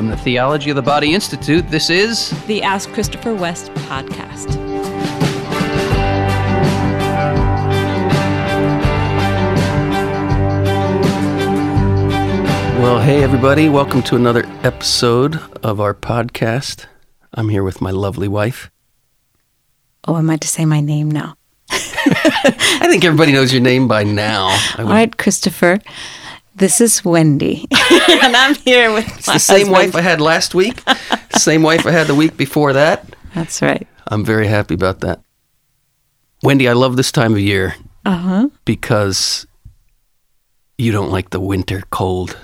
From the Theology of the Body Institute, this is the Ask Christopher West podcast. Well, hey, everybody. Welcome to another episode of our podcast. I'm here with my lovely wife. Oh, am I to say my name now? I think everybody knows your name by now. All right, Christopher. This is Wendy, and I'm here with it's the same husband. wife I had last week, same wife I had the week before that. That's right. I'm very happy about that. Wendy, I love this time of year uh-huh. because you don't like the winter cold.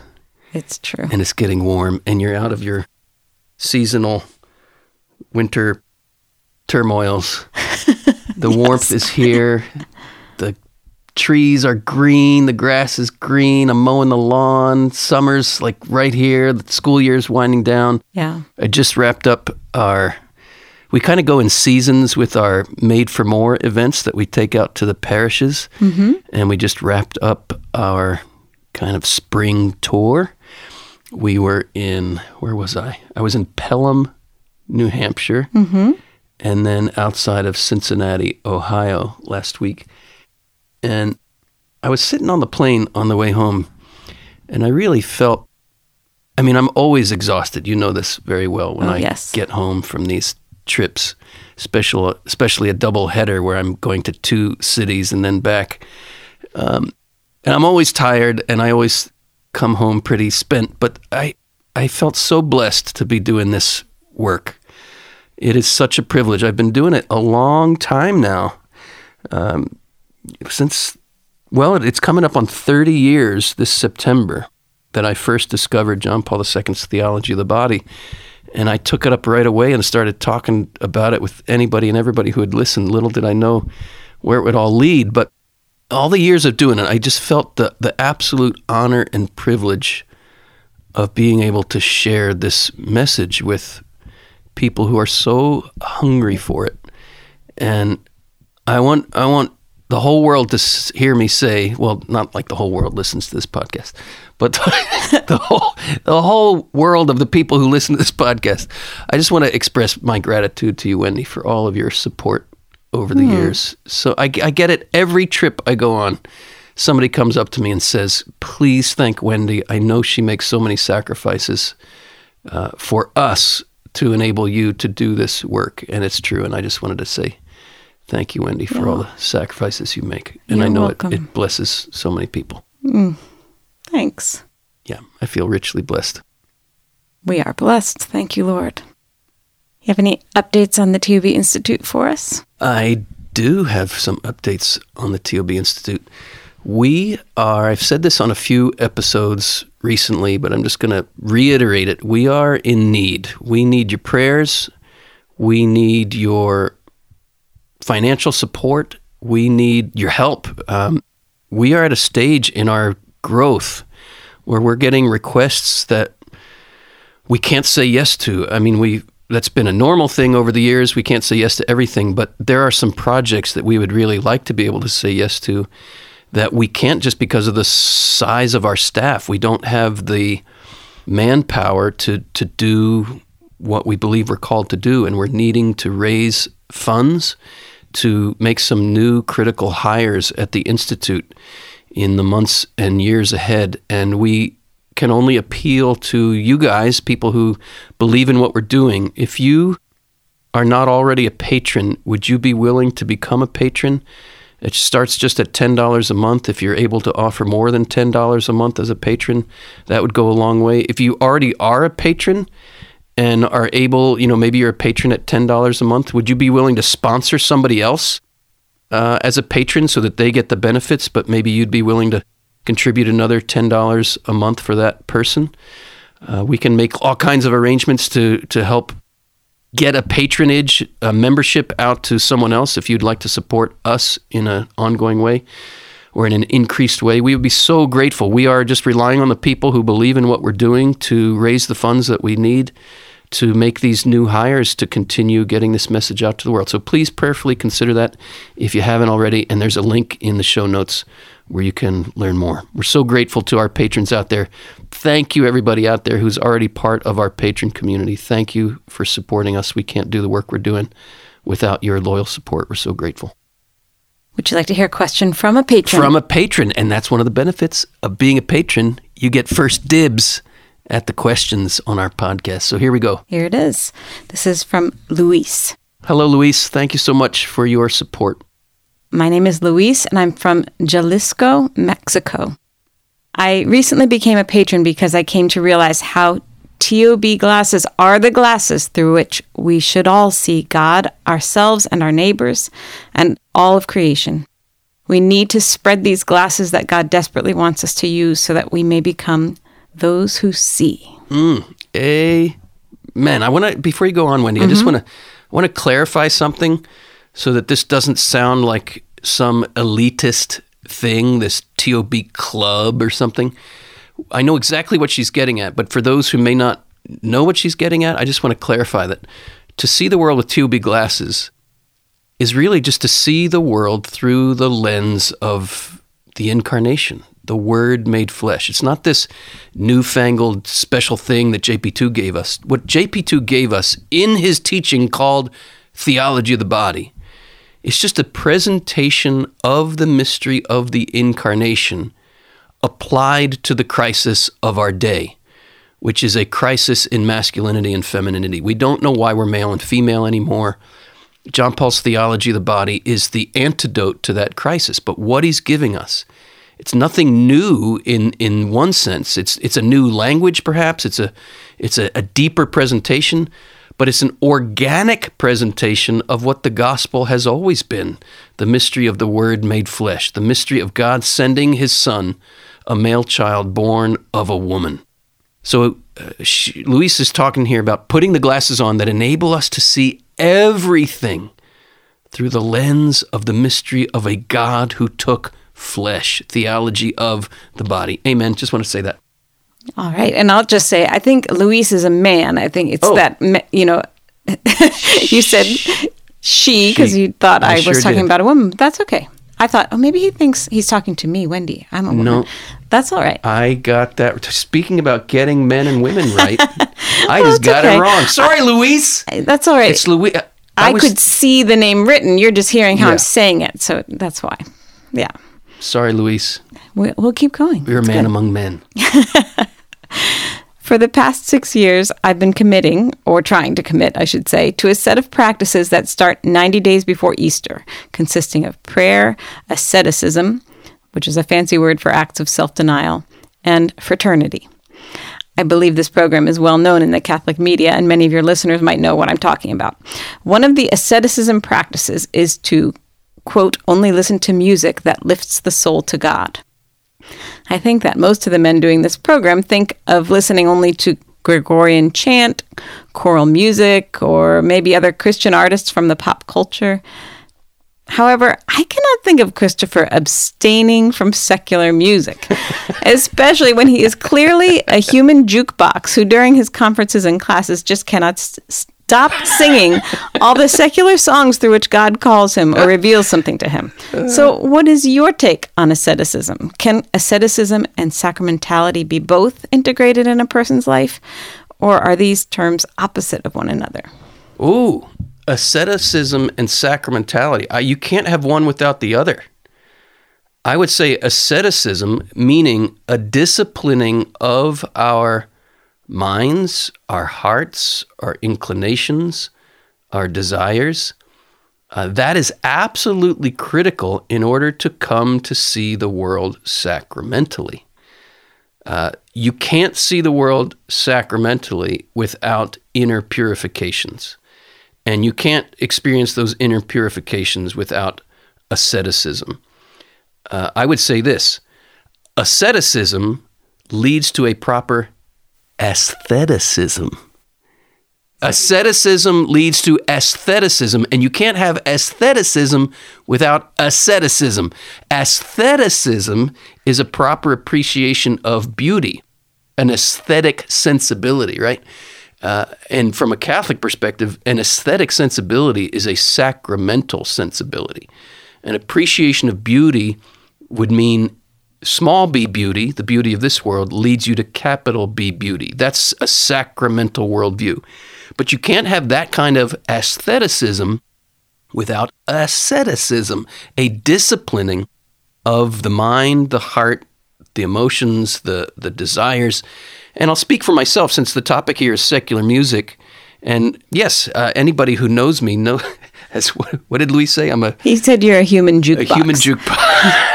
It's true. And it's getting warm, and you're out of your seasonal winter turmoils. The yes. warmth is here. Trees are green. The grass is green. I'm mowing the lawn. Summer's like right here. The school year's winding down. Yeah. I just wrapped up our. We kind of go in seasons with our Made for More events that we take out to the parishes. Mm-hmm. And we just wrapped up our kind of spring tour. We were in, where was I? I was in Pelham, New Hampshire. Mm-hmm and then outside of Cincinnati, Ohio last week. And I was sitting on the plane on the way home, and I really felt I mean, I'm always exhausted. You know this very well when oh, I yes. get home from these trips, special, especially a double header where I'm going to two cities and then back. Um, and I'm always tired, and I always come home pretty spent. But I, I felt so blessed to be doing this work it is such a privilege. I've been doing it a long time now. Um, since, well, it's coming up on 30 years this September that I first discovered John Paul II's theology of the body. And I took it up right away and started talking about it with anybody and everybody who had listened. Little did I know where it would all lead. But all the years of doing it, I just felt the, the absolute honor and privilege of being able to share this message with people who are so hungry for it. And I want I want the whole world to hear me say, well, not like the whole world listens to this podcast, but the whole the whole world of the people who listen to this podcast. I just want to express my gratitude to you, Wendy, for all of your support over the mm. years. So I, I get it every trip I go on. Somebody comes up to me and says, "Please thank Wendy. I know she makes so many sacrifices uh, for us to enable you to do this work. And it's true. And I just wanted to say thank you, Wendy, for yeah. all the sacrifices you make. And You're I know it, it, blesses so many people. Mm. Thanks. Yeah, I feel richly blessed. We are blessed. Thank you, Lord. You have any updates on the TOB Institute for us? I do have some updates on the TOB Institute. We are, I've said this on a few episodes recently, but I'm just going to reiterate it. We are in need. We need your prayers. We need your financial support. We need your help. Um, we are at a stage in our growth where we're getting requests that we can't say yes to. I mean, we that's been a normal thing over the years. We can't say yes to everything, but there are some projects that we would really like to be able to say yes to that we can't just because of the size of our staff. We don't have the manpower to to do what we believe we're called to do, and we're needing to raise funds to make some new critical hires at the institute in the months and years ahead. And we can only appeal to you guys, people who believe in what we're doing. If you are not already a patron, would you be willing to become a patron? It starts just at $10 a month. If you're able to offer more than $10 a month as a patron, that would go a long way. If you already are a patron and are able, you know, maybe you're a patron at $10 a month, would you be willing to sponsor somebody else uh, as a patron so that they get the benefits, but maybe you'd be willing to contribute another $10 a month for that person? Uh, we can make all kinds of arrangements to, to help get a patronage, a membership out to someone else if you'd like to support us in an ongoing way or in an increased way. We would be so grateful. We are just relying on the people who believe in what we're doing to raise the funds that we need to make these new hires to continue getting this message out to the world. So please prayerfully consider that if you haven't already. And there's a link in the show notes where you can learn more. We're so grateful to our patrons out there. Thank you, everybody out there who's already part of our patron community. Thank you for supporting us. We can't do the work we're doing without your loyal support. We're so grateful. Would you like to hear a question from a patron? From a patron, and that's one of the benefits of being a patron. You get first dibs at the questions on our podcast. So here we go. Here it is. This is from Luis. Hello, Luis. Thank you so much for your support. My name is Luis, and I'm from Jalisco, Mexico. I recently became a patron because I came to realize how TOB glasses are the glasses through which we should all see God, ourselves, and our neighbors, and all of creation. We need to spread these glasses that God desperately wants us to use so that we may become those who see. Mm, amen. I want to before you go on, Wendy. Mm-hmm. I just want to want to clarify something so that this doesn't sound like some elitist thing, this TOB club or something. I know exactly what she's getting at, but for those who may not know what she's getting at, I just want to clarify that to see the world with TOB glasses is really just to see the world through the lens of the incarnation, the Word made flesh. It's not this newfangled special thing that JP2 gave us. What JP2 gave us in his teaching called theology of the body it's just a presentation of the mystery of the incarnation applied to the crisis of our day, which is a crisis in masculinity and femininity. We don't know why we're male and female anymore. John Paul's theology of the body is the antidote to that crisis. But what he's giving us, it's nothing new in, in one sense. It's, it's a new language, perhaps. It's a, it's a, a deeper presentation but it's an organic presentation of what the gospel has always been the mystery of the Word made flesh, the mystery of God sending His Son, a male child born of a woman. So, uh, she, Luis is talking here about putting the glasses on that enable us to see everything through the lens of the mystery of a God who took flesh, theology of the body. Amen. Just want to say that. All right. And I'll just say, I think Luis is a man. I think it's oh. that, you know, you said she because you thought I, I was talking did. about a woman. That's okay. I thought, oh, maybe he thinks he's talking to me, Wendy. I'm a woman. No, that's all right. I got that. Speaking about getting men and women right, I well, just got okay. it wrong. Sorry, Luis. That's all right. It's Luis. Uh, I, I was... could see the name written. You're just hearing how yeah. I'm saying it, so that's why. Yeah. Sorry, Luis. We'll, we'll keep going. You're a man among men. For the past six years, I've been committing, or trying to commit, I should say, to a set of practices that start 90 days before Easter, consisting of prayer, asceticism, which is a fancy word for acts of self denial, and fraternity. I believe this program is well known in the Catholic media, and many of your listeners might know what I'm talking about. One of the asceticism practices is to, quote, only listen to music that lifts the soul to God. I think that most of the men doing this program think of listening only to Gregorian chant, choral music, or maybe other Christian artists from the pop culture. However, I cannot think of Christopher abstaining from secular music, especially when he is clearly a human jukebox who, during his conferences and classes, just cannot st- stop singing all the secular songs through which God calls him or reveals something to him. So, what is your take on asceticism? Can asceticism and sacramentality be both integrated in a person's life, or are these terms opposite of one another? Ooh, asceticism and sacramentality. Uh, you can't have one without the other. I would say asceticism, meaning a disciplining of our minds, our hearts, our inclinations, our desires. Uh, that is absolutely critical in order to come to see the world sacramentally. Uh, you can't see the world sacramentally without inner purifications. And you can't experience those inner purifications without asceticism. Uh, I would say this asceticism leads to a proper aestheticism. Asceticism leads to aestheticism, and you can't have aestheticism without asceticism. Aestheticism is a proper appreciation of beauty, an aesthetic sensibility, right? Uh, and from a Catholic perspective, an aesthetic sensibility is a sacramental sensibility. An appreciation of beauty would mean small b beauty, the beauty of this world, leads you to capital B beauty. That's a sacramental worldview. But you can't have that kind of aestheticism without asceticism, a disciplining of the mind, the heart, the emotions, the, the desires. And I'll speak for myself since the topic here is secular music. And yes, uh, anybody who knows me know, as what, what, did Louis say? I'm a. He said you're a human jukebox. A human jukebox.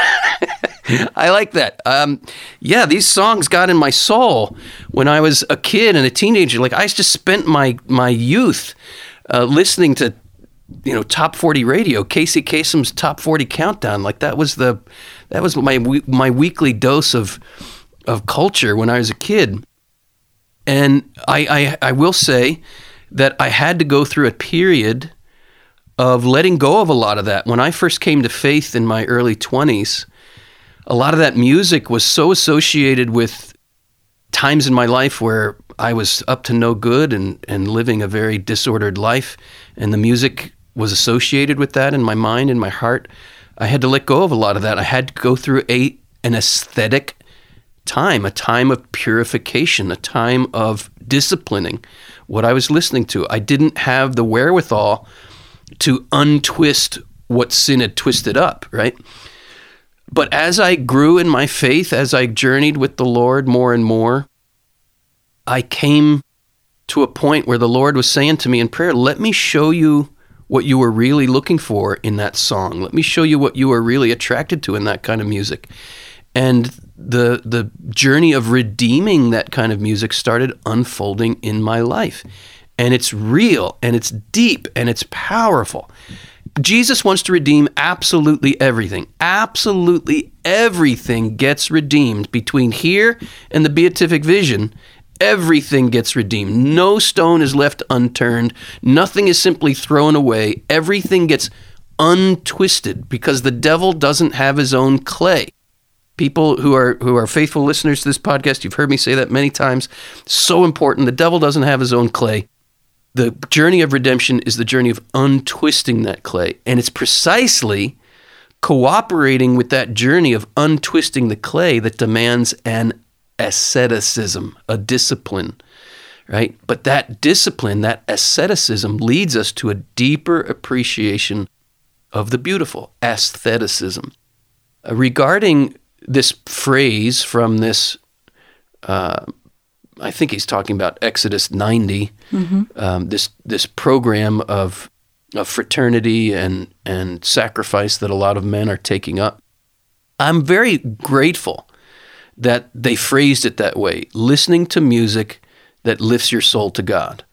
I like that. Um, yeah, these songs got in my soul when I was a kid and a teenager. Like I just spent my my youth uh, listening to, you know, top forty radio, Casey Kasem's top forty countdown. Like that was the that was my my weekly dose of of culture when I was a kid. And I, I, I will say that I had to go through a period of letting go of a lot of that. When I first came to faith in my early 20s, a lot of that music was so associated with times in my life where I was up to no good and, and living a very disordered life. And the music was associated with that in my mind and my heart. I had to let go of a lot of that. I had to go through a an ascetic time, a time of purification, a time of disciplining what I was listening to. I didn't have the wherewithal to untwist what sin had twisted up, right? But as I grew in my faith, as I journeyed with the Lord more and more, I came to a point where the Lord was saying to me in prayer, Let me show you what you were really looking for in that song. Let me show you what you were really attracted to in that kind of music. And the the journey of redeeming that kind of music started unfolding in my life. And it's real and it's deep and it's powerful. Jesus wants to redeem absolutely everything. Absolutely everything gets redeemed between here and the beatific vision. Everything gets redeemed. No stone is left unturned. Nothing is simply thrown away. Everything gets untwisted because the devil doesn't have his own clay. People who are who are faithful listeners to this podcast, you've heard me say that many times. So important. The devil doesn't have his own clay the journey of redemption is the journey of untwisting that clay. And it's precisely cooperating with that journey of untwisting the clay that demands an asceticism, a discipline, right? But that discipline, that asceticism, leads us to a deeper appreciation of the beautiful, aestheticism. Uh, regarding this phrase from this uh, I think he's talking about Exodus 90, mm-hmm. um, this this program of of fraternity and and sacrifice that a lot of men are taking up. I'm very grateful that they phrased it that way, listening to music that lifts your soul to God.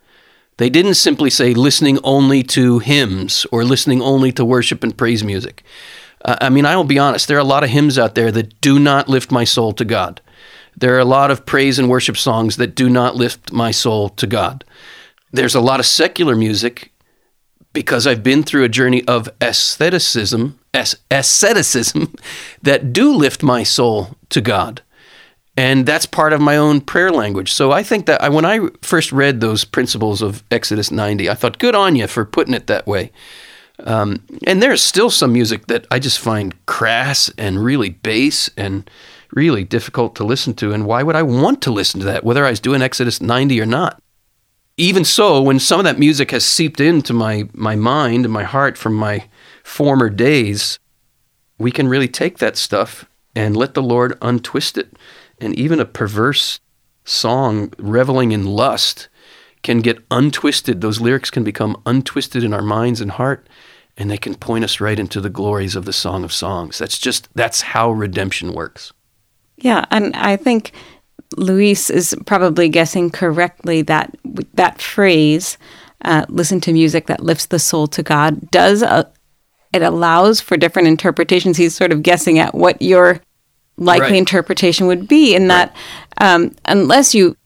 They didn't simply say listening only to hymns or listening only to worship and praise music. Uh, I mean, I will be honest, there are a lot of hymns out there that do not lift my soul to God. There are a lot of praise and worship songs that do not lift my soul to God. There's a lot of secular music because I've been through a journey of aestheticism, asceticism that do lift my soul to God. And that's part of my own prayer language. So I think that I, when I first read those principles of Exodus 90, I thought, good on you for putting it that way. Um, and there's still some music that I just find crass and really base and really difficult to listen to. And why would I want to listen to that, whether I was doing Exodus 90 or not? Even so, when some of that music has seeped into my, my mind and my heart from my former days, we can really take that stuff and let the Lord untwist it. And even a perverse song reveling in lust can get untwisted. Those lyrics can become untwisted in our minds and heart, and they can point us right into the glories of the Song of Songs. That's just, that's how redemption works. Yeah, and I think Luis is probably guessing correctly that that phrase, uh, "listen to music that lifts the soul to God," does uh, it allows for different interpretations. He's sort of guessing at what your likely right. interpretation would be, in right. that um, unless you,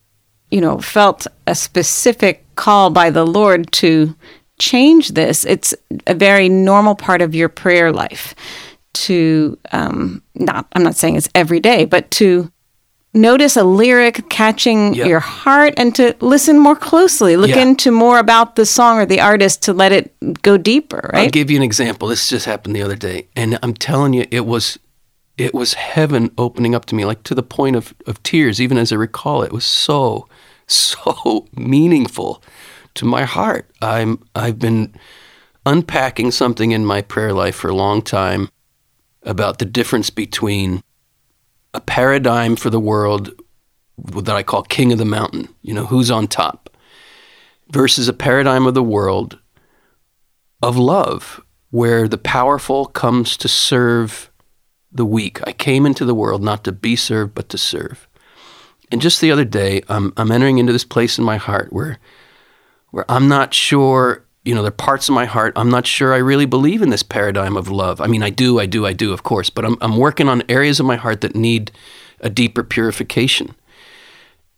you know, felt a specific call by the Lord to change this, it's a very normal part of your prayer life to um, not I'm not saying it's every day, but to notice a lyric catching yep. your heart and to listen more closely, look yeah. into more about the song or the artist to let it go deeper, right? I'll give you an example. This just happened the other day, and I'm telling you, it was it was heaven opening up to me, like to the point of, of tears, even as I recall it. It was so, so meaningful to my heart. I'm I've been unpacking something in my prayer life for a long time about the difference between a paradigm for the world that I call king of the mountain, you know, who's on top, versus a paradigm of the world of love, where the powerful comes to serve the weak. I came into the world not to be served, but to serve. And just the other day, I'm, I'm entering into this place in my heart where, where I'm not sure, you know, there are parts of my heart, I'm not sure I really believe in this paradigm of love. I mean, I do, I do, I do, of course, but I'm, I'm working on areas of my heart that need a deeper purification.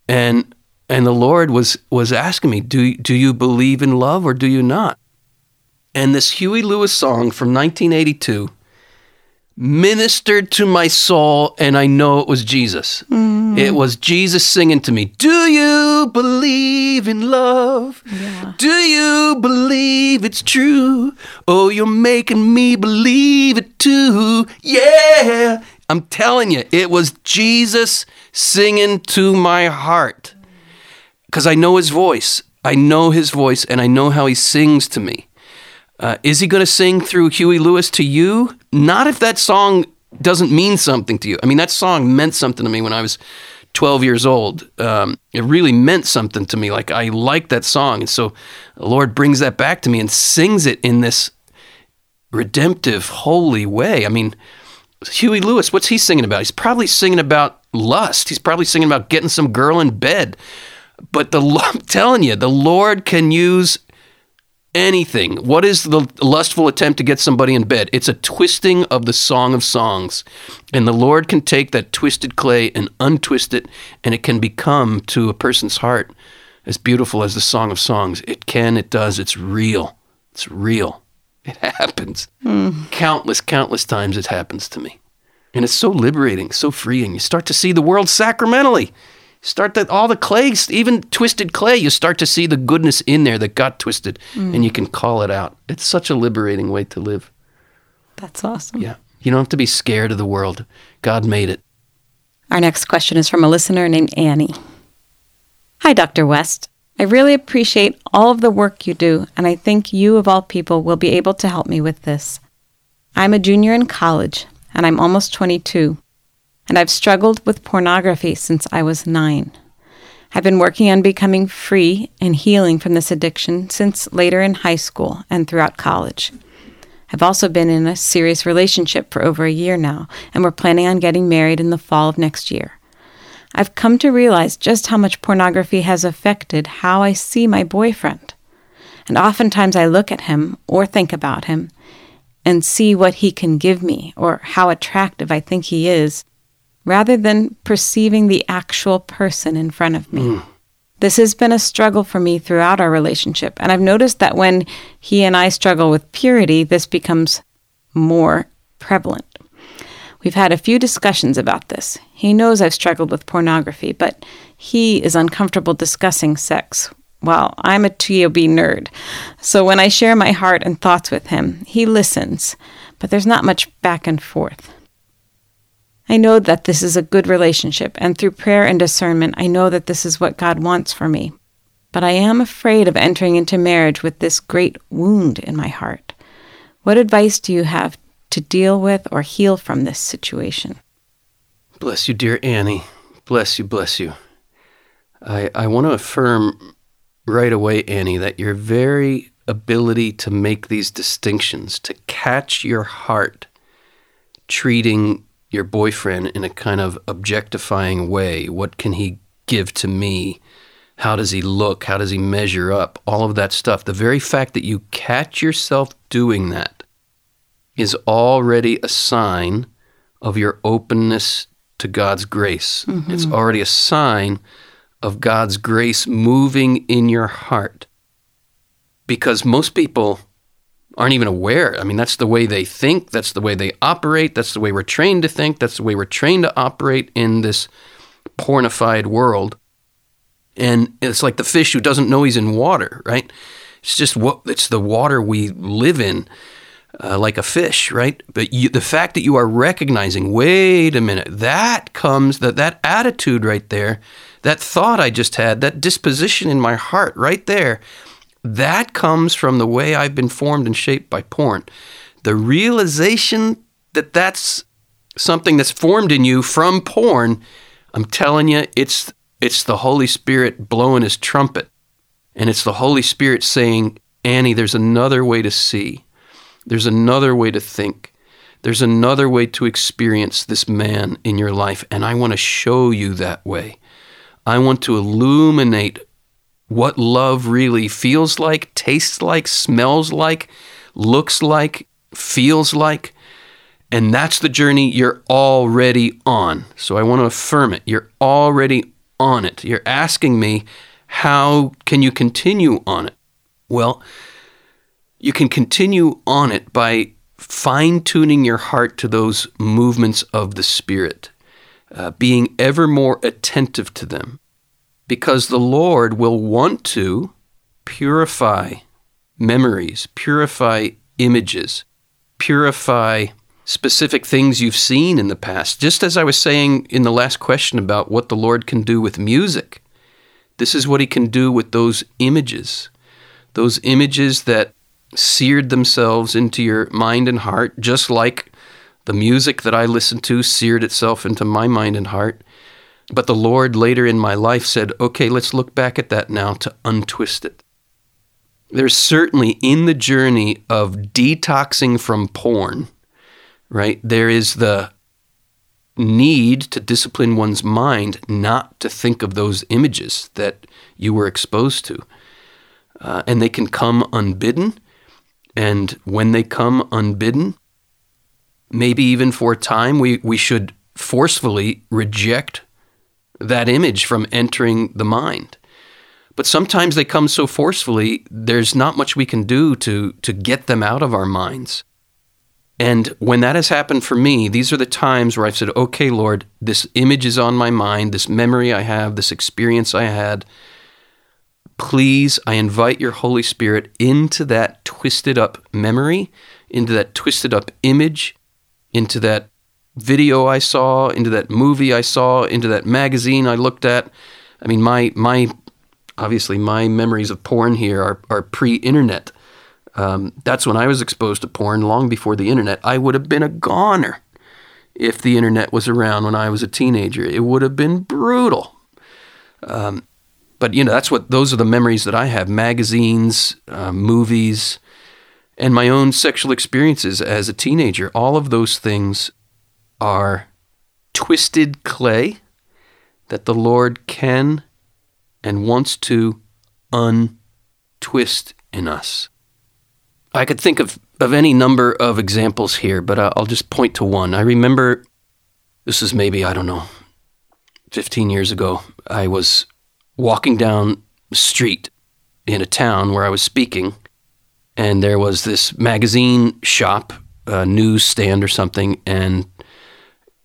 And, and the Lord was, was asking me, do, do you believe in love or do you not? And this Huey Lewis song from 1982 ministered to my soul, and I know it was Jesus. Mm. It was Jesus singing to me, Do you believe in love? Yeah. Do you believe it's true? Oh, you're making me believe it too. Yeah. I'm telling you, it was Jesus singing to my heart. Because I know his voice. I know his voice, and I know how he sings to me. Uh, is he going to sing through Huey Lewis to you? Not if that song doesn't mean something to you. I mean, that song meant something to me when I was 12 years old. Um, it really meant something to me. Like, I liked that song. And so the Lord brings that back to me and sings it in this redemptive, holy way. I mean, Huey Lewis, what's he singing about? He's probably singing about lust. He's probably singing about getting some girl in bed. But the I'm telling you, the Lord can use anything. What is the lustful attempt to get somebody in bed? It's a twisting of the Song of Songs. And the Lord can take that twisted clay and untwist it, and it can become to a person's heart as beautiful as the Song of Songs. It can, it does, it's real. It's real. It happens. Mm. Countless, countless times it happens to me. And it's so liberating, so freeing. You start to see the world sacramentally start that all the clay, even twisted clay, you start to see the goodness in there that got twisted, mm. and you can call it out. It's such a liberating way to live. That's awesome. Yeah, you don't have to be scared of the world. God made it. Our next question is from a listener named Annie. Hi, Dr. West. I really appreciate all of the work you do, and I think you, of all people, will be able to help me with this. I'm a junior in college, and I'm almost 22 and I've struggled with pornography since I was nine. I've been working on becoming free and healing from this addiction since later in high school and throughout college. I've also been in a serious relationship for over a year now, and we're planning on getting married in the fall of next year. I've come to realize just how much pornography has affected how I see my boyfriend. And oftentimes I look at him or think about him and see what he can give me or how attractive I think he is rather than perceiving the actual person in front of me. Mm. This has been a struggle for me throughout our relationship, and I've noticed that when he and I struggle with purity, this becomes more prevalent. We've had a few discussions about this. He knows I've struggled with pornography, but he is uncomfortable discussing sex. Well, I'm a TOB nerd, so when I share my heart and thoughts with him, he listens, but there's not much back and forth. I know that this is a good relationship, and through prayer and discernment, I know that this is what God wants for me. But I am afraid of entering into marriage with this great wound in my heart. What advice do you have to deal with or heal from this situation? Bless you, dear Annie. Bless you, bless you. I, I want to affirm right away, Annie, that your very ability to make these distinctions, to catch your heart treating your boyfriend in a kind of objectifying way. What can he give to me? How does he look? How does he measure up? All of that stuff. The very fact that you catch yourself doing that is already a sign of your openness to God's grace. Mm-hmm. It's already a sign of God's grace moving in your heart. Because most people aren't even aware. I mean, that's the way they think, that's the way they operate, that's the way we're trained to think, that's the way we're trained to operate in this pornified world. And it's like the fish who doesn't know he's in water, right? It's just what it's the water we live in. uh, like a fish, right? But you, the fact that you are recognizing, wait a minute, that comes that that attitude right there, that thought I just had, that disposition in my heart right there, that comes from the way I've been formed and shaped by porn. The realization that that's something that's formed in you from porn, I'm telling you, it's it's the Holy Spirit blowing his trumpet. And it's the Holy Spirit saying, Annie, there's another way to see. There's another way to think. There's another way to experience this man in your life. And I want to show you that way. I want to illuminate what love really feels like, tastes like, smells like, looks like, feels like. And that's the journey you're already on. So I want to affirm it. You're already on it. You're asking me, how can you continue on it? Well, you can continue on it by fine tuning your heart to those movements of the Spirit, uh, being ever more attentive to them, because the Lord will want to purify memories, purify images, purify specific things you've seen in the past. Just as I was saying in the last question about what the Lord can do with music, this is what He can do with those images. Those images that seared themselves into your mind and heart, just like the music that I listened to seared itself into my mind and heart. But the Lord later in my life said, okay, let's look back at that now to untwist it. There's certainly in the journey of detoxing from porn, right? There is the need to discipline one's mind not to think of those images that you were exposed to. Uh, and they can come unbidden. And when they come unbidden, maybe even for a time, we, we should forcefully reject that image from entering the mind. But sometimes they come so forcefully, there's not much we can do to, to get them out of our minds. And when that has happened for me, these are the times where I've said, okay, Lord, this image is on my mind, this memory I have, this experience I had. Please, I invite your Holy Spirit into that twisted up memory, into that twisted up image, into that video I saw, into that movie I saw, into that magazine I looked at. I mean, my, my obviously, my memories of porn here are, are pre internet. Um, that's when I was exposed to porn long before the internet. I would have been a goner if the internet was around when I was a teenager. It would have been brutal. Um, but you know, that's what those are the memories that I have: magazines, uh, movies, and my own sexual experiences as a teenager. All of those things are twisted clay that the Lord can and wants to untwist in us. I could think of, of any number of examples here, but uh, I'll just point to one. I remember this is maybe, I don't know, 15 years ago. I was walking down the street in a town where I was speaking, and there was this magazine shop, a newsstand or something, and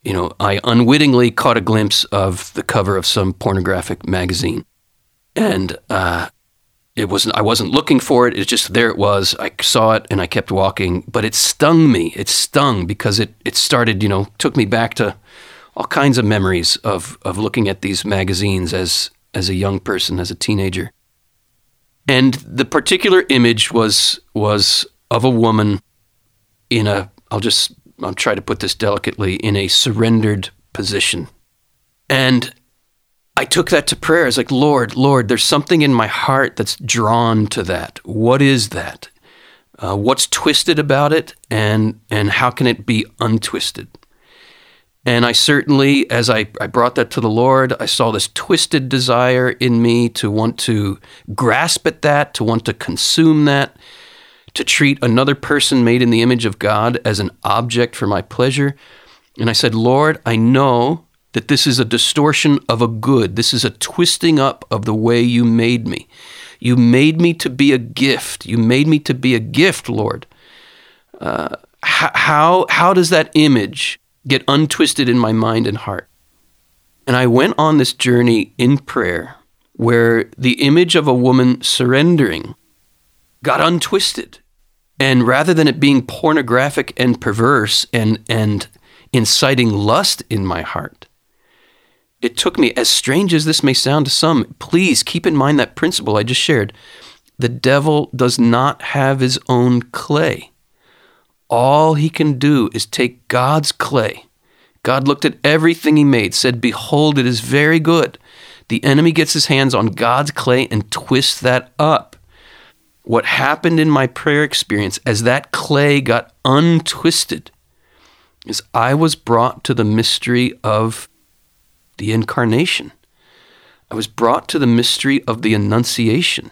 you know, I unwittingly caught a glimpse of the cover of some pornographic magazine, and uh, it wasn't I wasn't looking for it. It's just there it was. I saw it and I kept walking, but it stung me. It stung because it it started, you know, took me back to all kinds of memories of of looking at these magazines as as a young person, as a teenager. And the particular image was was of a woman in a I'll just I'll try to put this delicately in a surrendered position. And I took that to prayer. I was like, Lord, Lord, there's something in my heart that's drawn to that. What is that? Uh, what's twisted about it, and and how can it be untwisted? And I certainly, as I, I brought that to the Lord, I saw this twisted desire in me to want to grasp at that, to want to consume that, to treat another person made in the image of God as an object for my pleasure. And I said, Lord, I know that this is a distortion of a good. This is a twisting up of the way you made me. You made me to be a gift. You made me to be a gift, Lord. Uh, how, how does that image get untwisted in my mind and heart? And I went on this journey in prayer where the image of a woman surrendering got untwisted. And rather than it being pornographic and perverse and, and inciting lust in my heart, it took me, as strange as this may sound to some, please keep in mind that principle I just shared. The devil does not have his own clay. All he can do is take God's clay. God looked at everything he made, said, Behold, it is very good. The enemy gets his hands on God's clay and twists that up. What happened in my prayer experience as that clay got untwisted is I was brought to the mystery of the incarnation. I was brought to the mystery of the Annunciation.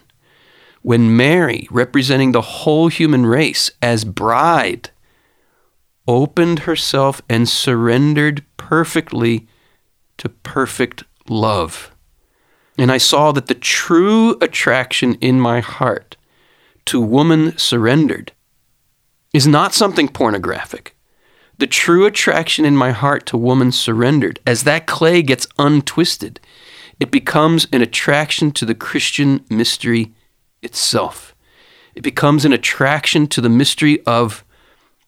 When Mary, representing the whole human race as bride, opened herself and surrendered perfectly to perfect love. And I saw that the true attraction in my heart to woman surrendered is not something pornographic. The true attraction in my heart to woman surrendered, as that clay gets untwisted, it becomes an attraction to the Christian mystery itself. It becomes an attraction to the mystery of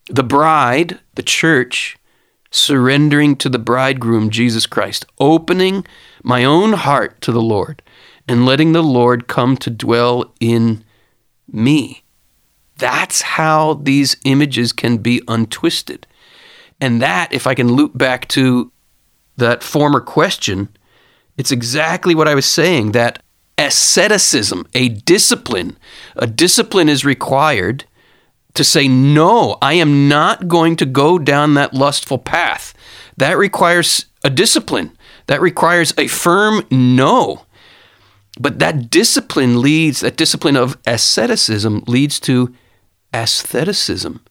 the bride, the church, surrendering to the bridegroom, Jesus Christ, opening my own heart to the Lord and letting the Lord come to dwell in me. That's how these images can be untwisted. And that, if I can loop back to that former question, it's exactly what I was saying that asceticism, a discipline, a discipline is required to say, no, I am not going to go down that lustful path. That requires a discipline, that requires a firm no. But that discipline leads, that discipline of asceticism leads to aestheticism,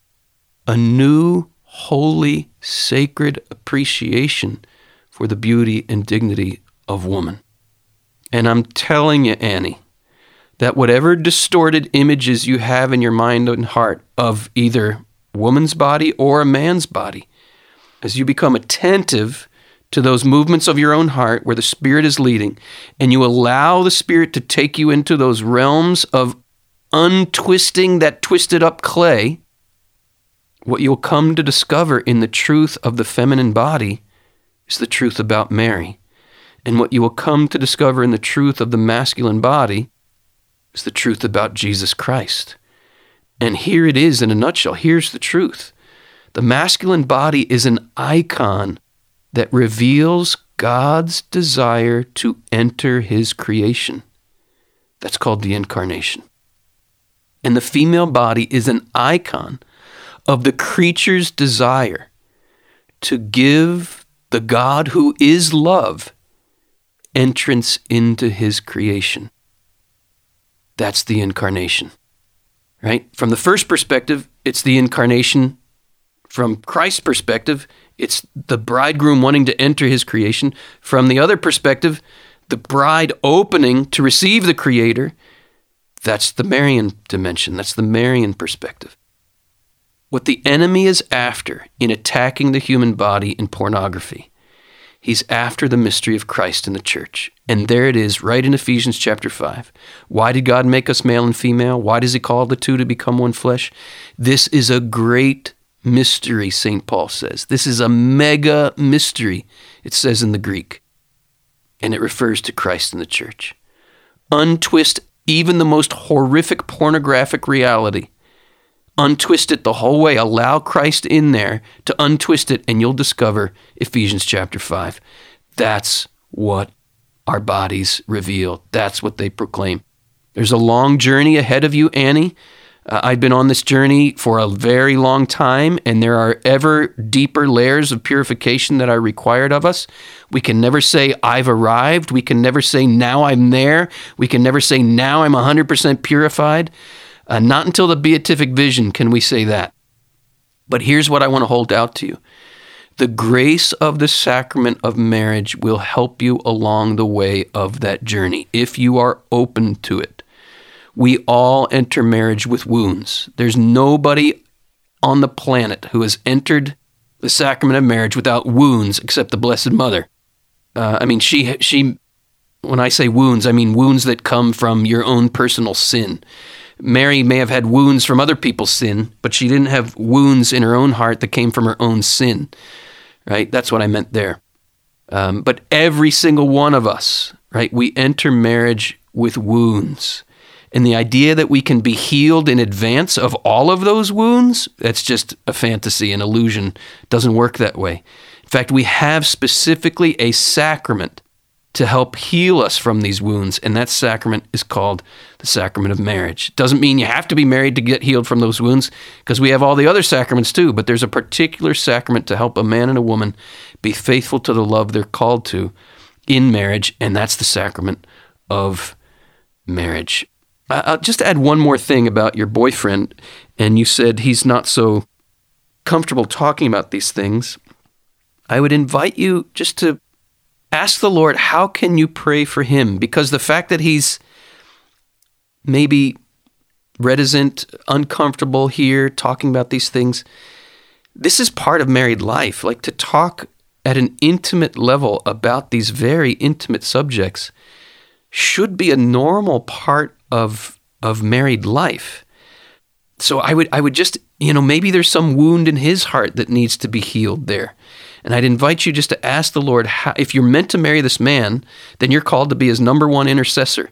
a new, holy, sacred appreciation for the beauty and dignity of woman. And I'm telling you, Annie, that whatever distorted images you have in your mind and heart of either woman's body or a man's body, as you become attentive to those movements of your own heart where the Spirit is leading, and you allow the Spirit to take you into those realms of untwisting that twisted up clay, what you'll come to discover in the truth of the feminine body is the truth about Mary. And what you will come to discover in the truth of the masculine body is the truth about Jesus Christ. And here it is in a nutshell. Here's the truth the masculine body is an icon that reveals God's desire to enter his creation. That's called the incarnation. And the female body is an icon of the creature's desire to give the God who is love entrance into his creation. That's the incarnation. Right? From the first perspective, it's the incarnation. From Christ's perspective, it's the bridegroom wanting to enter his creation. From the other perspective, the bride opening to receive the creator. That's the Marian dimension. That's the Marian perspective. What the enemy is after in attacking the human body in pornography He's after the mystery of Christ in the church. And there it is, right in Ephesians chapter 5. Why did God make us male and female? Why does He call the two to become one flesh? This is a great mystery, St. Paul says. This is a mega mystery, it says in the Greek. And it refers to Christ in the church. Untwist even the most horrific pornographic reality untwist it the whole way. Allow Christ in there to untwist it, and you'll discover Ephesians chapter 5. That's what our bodies reveal. That's what they proclaim. There's a long journey ahead of you, Annie. Uh, I've been on this journey for a very long time, and there are ever deeper layers of purification that are required of us. We can never say, I've arrived. We can never say, now I'm there. We can never say, now I'm 100% purified. Uh, not until the beatific vision can we say that. But here's what I want to hold out to you the grace of the sacrament of marriage will help you along the way of that journey if you are open to it. We all enter marriage with wounds. There's nobody on the planet who has entered the sacrament of marriage without wounds except the Blessed Mother. Uh, I mean, she, she, when I say wounds, I mean wounds that come from your own personal sin Mary may have had wounds from other people's sin, but she didn't have wounds in her own heart that came from her own sin. Right? That's what I meant there. Um, but every single one of us, right, we enter marriage with wounds. And the idea that we can be healed in advance of all of those wounds, that's just a fantasy, an illusion. It doesn't work that way. In fact, we have specifically a sacrament to help heal us from these wounds, and that sacrament is called the sacrament of marriage. It doesn't mean you have to be married to get healed from those wounds, because we have all the other sacraments too, but there's a particular sacrament to help a man and a woman be faithful to the love they're called to in marriage, and that's the sacrament of marriage. I'll just add one more thing about your boyfriend, and you said he's not so comfortable talking about these things. I would invite you just to ask the Lord, how can you pray for him? Because the fact that he's maybe reticent, uncomfortable here talking about these things, this is part of married life. Like to talk at an intimate level about these very intimate subjects should be a normal part of of married life. So I would I would just, you know, maybe there's some wound in his heart that needs to be healed there. And I'd invite you just to ask the Lord how, if you're meant to marry this man, then you're called to be his number one intercessor.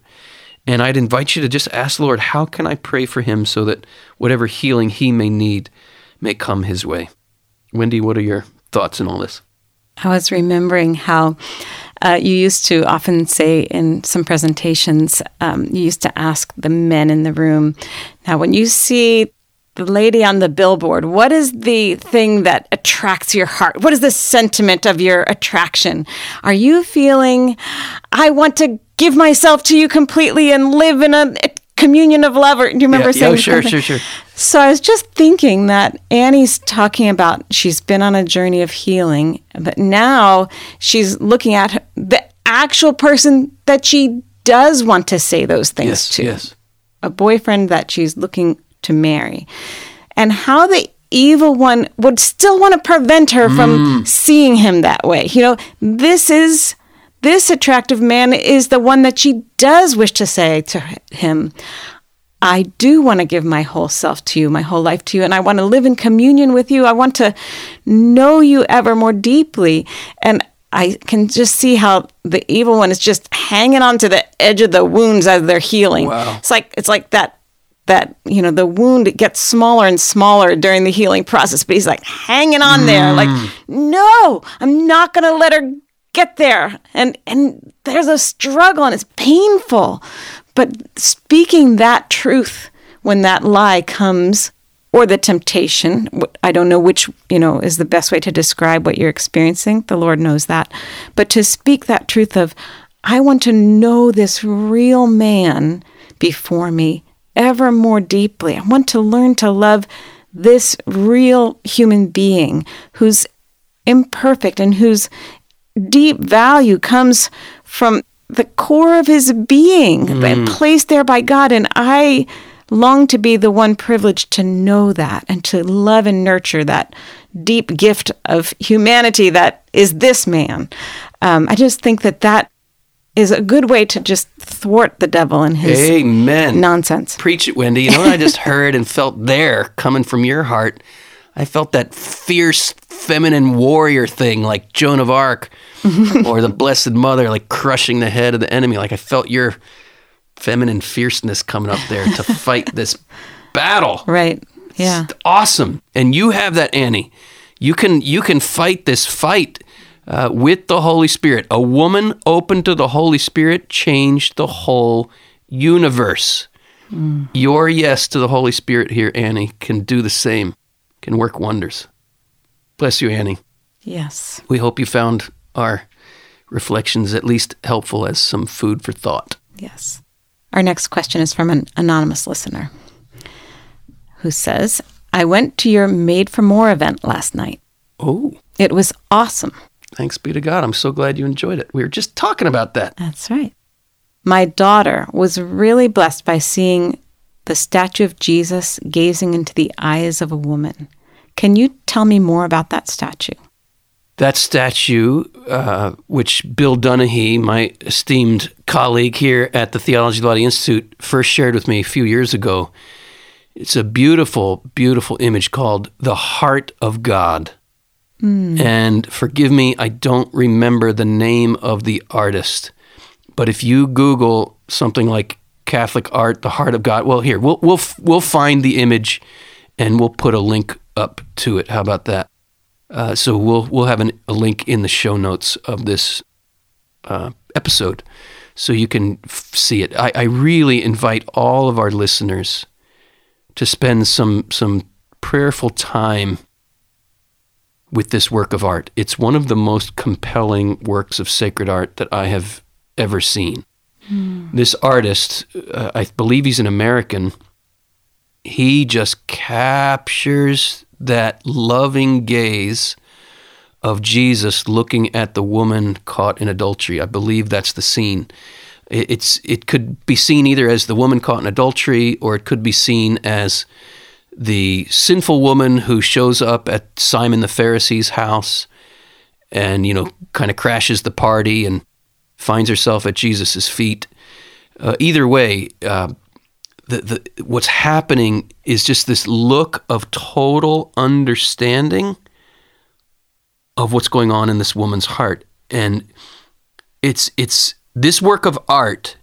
And I'd invite you to just ask the Lord, how can I pray for him so that whatever healing he may need may come his way? Wendy, what are your thoughts on all this? I was remembering how uh, you used to often say in some presentations, um, you used to ask the men in the room, now, when you see the lady on the billboard, what is the thing that attracts your heart? What is the sentiment of your attraction? Are you feeling, I want to give myself to you completely and live in a, communion of love? Or do you remember yeah, saying? Yeah, sure, sure, sure. So I was just thinking that Annie's talking about she's been on a journey of healing, but now she's looking at the actual person that she does want to say those things yes, to. Yes. A boyfriend that she's looking to marry. And how the evil one would still want to prevent her from Mm. seeing him that way. You know, this is this attractive man is the one that she does wish to say to him, I do want to give my whole self to you, my whole life to you, and I want to live in communion with you. I want to know you ever more deeply. And I can just see how the evil one is just hanging on to the edge of the wounds as they're healing. Wow. It's like it's like that that you know the wound gets smaller and smaller during the healing process but he's like hanging on there like mm. no i'm not going to let her get there. And and there's a struggle and it's painful. But speaking that truth when that lie comes or the temptation i don't know which you know is the best way to describe what you're experiencing. The lord knows that. But to speak that truth of i want to know this real man before me ever more deeply. I want to learn to love this real human being who's imperfect and whose deep value comes from the core of his being, mm. placed there by God. And I long to be the one privileged to know that and to love and nurture that deep gift of humanity that is this man. Um, I just think that that is a good way to just thwart the devil and his Amen. nonsense. Preach it, Wendy. You know what I just heard and felt there coming from your heart? I felt that fierce feminine warrior thing like Joan of Arc or the Blessed Mother, like crushing the head of the enemy. Like I felt your feminine fierceness coming up there to fight this battle. Right. Yeah. It's awesome. And you have that, Annie. You can you can fight this fight uh, with the Holy Spirit. A woman open to the Holy Spirit changed the whole universe. Mm. Your yes to the Holy Spirit here, Annie, can do the same, can work wonders. Bless you, Annie. Yes. We hope you found our reflections at least helpful as some food for thought. Yes. Our next question is from an anonymous listener who says, I went to your Made for More event last night. Oh. It was awesome. Thanks be to God. I'm so glad you enjoyed it. We were just talking about that. That's right. My daughter was really blessed by seeing the statue of Jesus gazing into the eyes of a woman. Can you tell me more about that statue? that statue, uh, which Bill Donaghy, my esteemed colleague here at the Theology of the Body Institute, first shared with me a few years ago, it's a beautiful, beautiful image called The Heart of God. Mm. And forgive me, I don't remember the name of the artist. But if you Google something like Catholic art, the heart of God, well, here we'll we'll we'll find the image, and we'll put a link up to it. How about that? Uh, so we'll we'll have an, a link in the show notes of this uh, episode, so you can f- see it. I, I really invite all of our listeners to spend some some prayerful time with this work of art. It's one of the most compelling works of sacred art that I have ever seen. This artist, uh, I believe he's an American, he just captures that loving gaze of Jesus looking at the woman caught in adultery. I believe that's the scene. It's it could be seen either as the woman caught in adultery or it could be seen as the sinful woman who shows up at Simon the Pharisee's house and you know kind of crashes the party and finds herself at Jesus' feet. Uh, either way, uh, the, the, what's happening is just this look of total understanding of what's going on in this woman's heart, and it's it's this work of art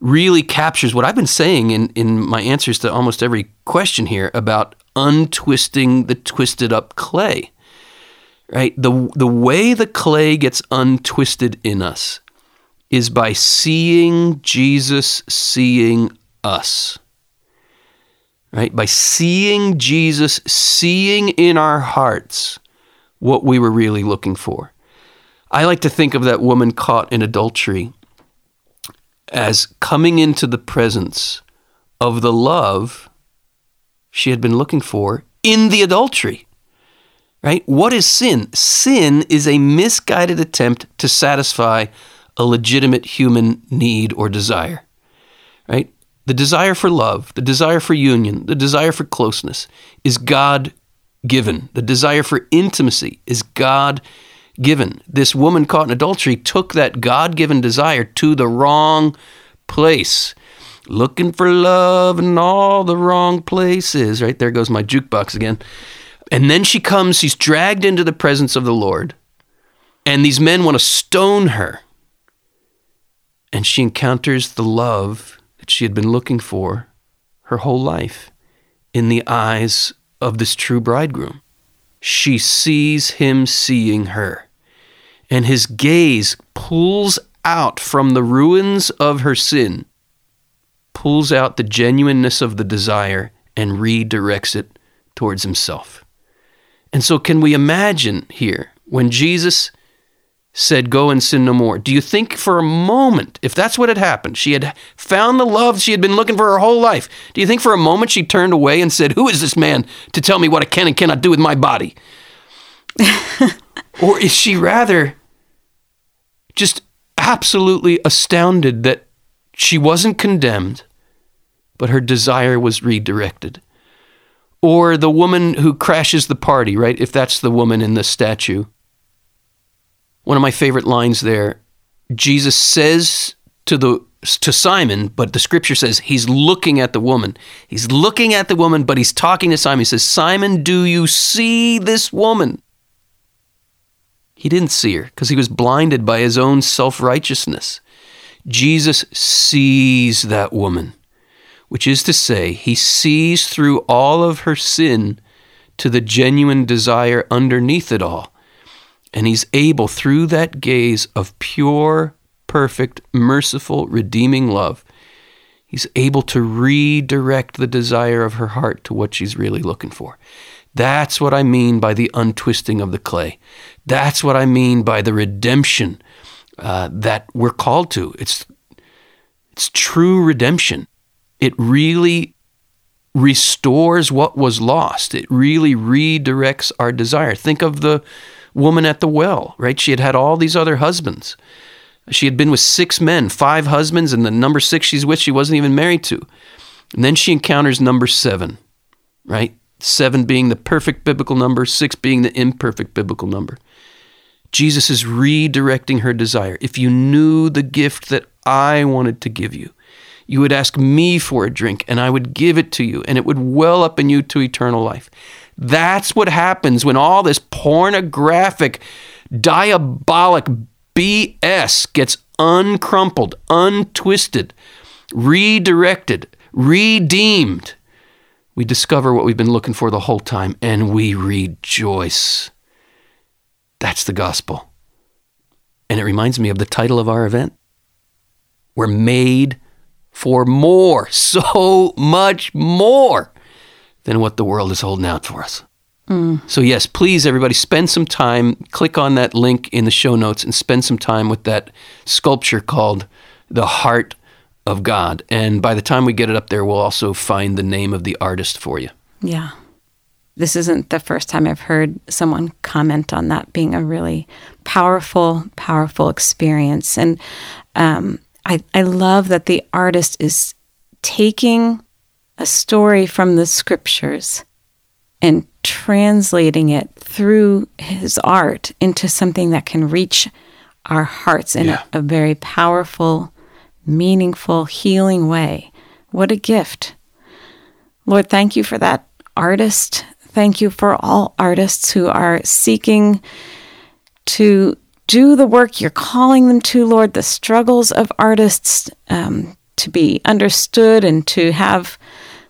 really captures what I've been saying in, in my answers to almost every question here about untwisting the twisted up clay. Right? The the way the clay gets untwisted in us is by seeing Jesus seeing us. Right? By seeing Jesus seeing in our hearts what we were really looking for. I like to think of that woman caught in adultery as coming into the presence of the love she had been looking for in the adultery. Right? What is sin? Sin is a misguided attempt to satisfy a legitimate human need or desire. Right? The desire for love, the desire for union, the desire for closeness is God given. The desire for intimacy is God given. This woman caught in adultery took that God given desire to the wrong place. Looking for love in all the wrong places. Right there goes my jukebox again. And then she comes, she's dragged into the presence of the Lord. And these men want to stone her. And she encounters the love that she had been looking for her whole life in the eyes of this true bridegroom. She sees him seeing her and his gaze pulls out from the ruins of her sin, pulls out the genuineness of the desire, and redirects it towards himself. And so, can we imagine here when Jesus said, Go and sin no more? Do you think for a moment, if that's what had happened, she had found the love she had been looking for her whole life, do you think for a moment she turned away and said, Who is this man to tell me what I can and cannot do with my body? or is she rather just absolutely astounded that she wasn't condemned, but her desire was redirected? Or the woman who crashes the party, right? If that's the woman in the statue. One of my favorite lines there Jesus says to the to Simon, but the scripture says he's looking at the woman. He's looking at the woman, but he's talking to Simon. He says, Simon, do you see this woman? He didn't see her because he was blinded by his own self righteousness. Jesus sees that woman, which is to say, he sees through all of her sin to the genuine desire underneath it all. And he's able, through that gaze of pure, perfect, merciful, redeeming love, he's able to redirect the desire of her heart to what she's really looking for. That's what I mean by the untwisting of the clay. That's what I mean by the redemption uh, that we're called to. It's it's true redemption. It really restores what was lost. It really redirects our desire. Think of the woman at the well, right? She had had all these other husbands. She had been with six men, five husbands, and the number six she's with, she wasn't even married to. And then she encounters number seven, right? Seven being the perfect biblical number, six being the imperfect biblical number. Jesus is redirecting her desire. If you knew the gift that I wanted to give you, you would ask me for a drink, and I would give it to you, and it would well up in you to eternal life. That's what happens when all this pornographic, diabolic BS gets uncrumpled, untwisted, redirected, redeemed. We discover what we've been looking for the whole time, and we rejoice. That's the gospel. And it reminds me of the title of our event. We're made for more, so much more than what the world is holding out for us. Mm. So, yes, please, everybody, spend some time. Click on that link in the show notes and spend some time with that sculpture called The Heart of God. And by the time we get it up there, we'll also find the name of the artist for you. Yeah. This isn't the first time I've heard someone comment on that being a really powerful, powerful experience. And um, I, I love that the artist is taking a story from the scriptures and translating it through his art into something that can reach our hearts in yeah. a, a very powerful, meaningful, healing way. What a gift. Lord, thank you for that artist. Thank you for all artists who are seeking to do the work you're calling them to, Lord, the struggles of artists um, to be understood and to have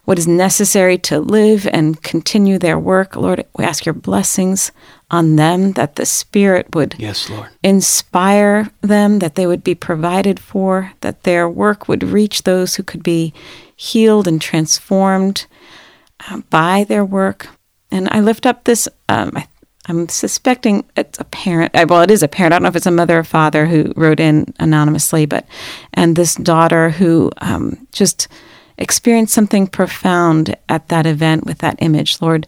what is necessary to live and continue their work. Lord, we ask your blessings on them, that the Spirit would yes, Lord. inspire them, that they would be provided for, that their work would reach those who could be healed and transformed uh, by their work. And I lift up this, um, I I'm suspecting it's a parent. Uh, well, it is a parent. I don't know if it's a mother or father who wrote in anonymously, but and this daughter who um, just experienced something profound at that event with that image. Lord,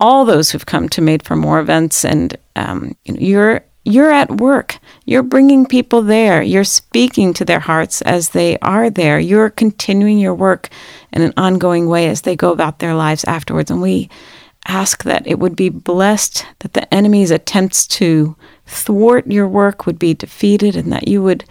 all those who've come to Made for More events, and um, you know, you're you're at work. You're bringing people there. You're speaking to their hearts as they are there. You're continuing your work in an ongoing way as they go about their lives afterwards. And we ask that it would be blessed, that the enemy's attempts to thwart your work would be defeated, and that you would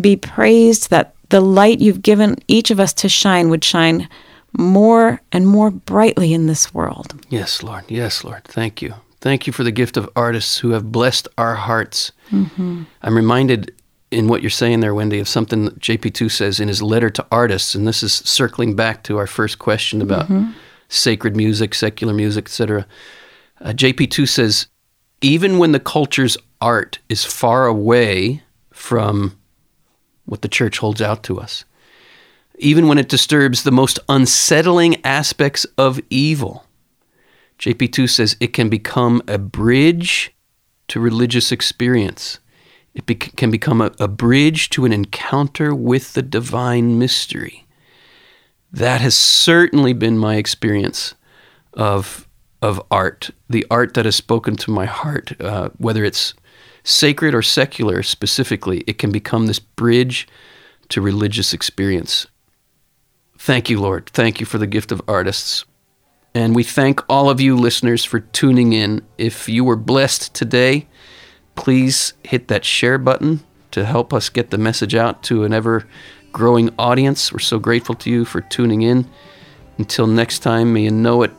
be praised, that the light you've given each of us to shine would shine more and more brightly in this world. Yes, Lord. Yes, Lord. Thank you. Thank you for the gift of artists who have blessed our hearts. Mm-hmm. I'm reminded in what you're saying there, Wendy, of something that JP2 says in his letter to artists, and this is circling back to our first question about. Mm-hmm sacred music, secular music, etc. Uh, JP2 says, even when the culture's art is far away from what the church holds out to us, even when it disturbs the most unsettling aspects of evil, JP2 says it can become a bridge to religious experience. It be- can become a, a bridge to an encounter with the divine mystery that has certainly been my experience of of art, the art that has spoken to my heart, uh, whether it's sacred or secular specifically, it can become this bridge to religious experience. Thank you, Lord. Thank you for the gift of artists. And we thank all of you listeners for tuning in. If you were blessed today, please hit that share button to help us get the message out to an ever growing audience. We're so grateful to you for tuning in. Until next time, may you know it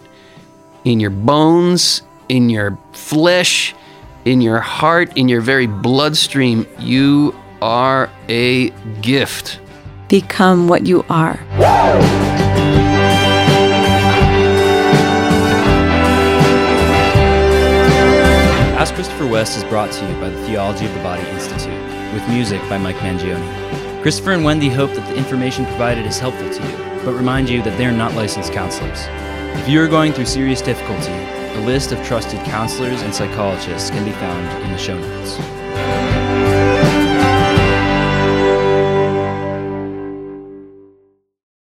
in your bones, in your flesh, in your heart, in your very bloodstream. You are a gift. Become what you are. Ask Christopher West is brought to you by the Theology of the Body Institute, with music by Mike Mangione. Christopher and Wendy hope that the information provided is helpful to you, but remind you that they are not licensed counselors. If you are going through serious difficulty, a list of trusted counselors and psychologists can be found in the show notes.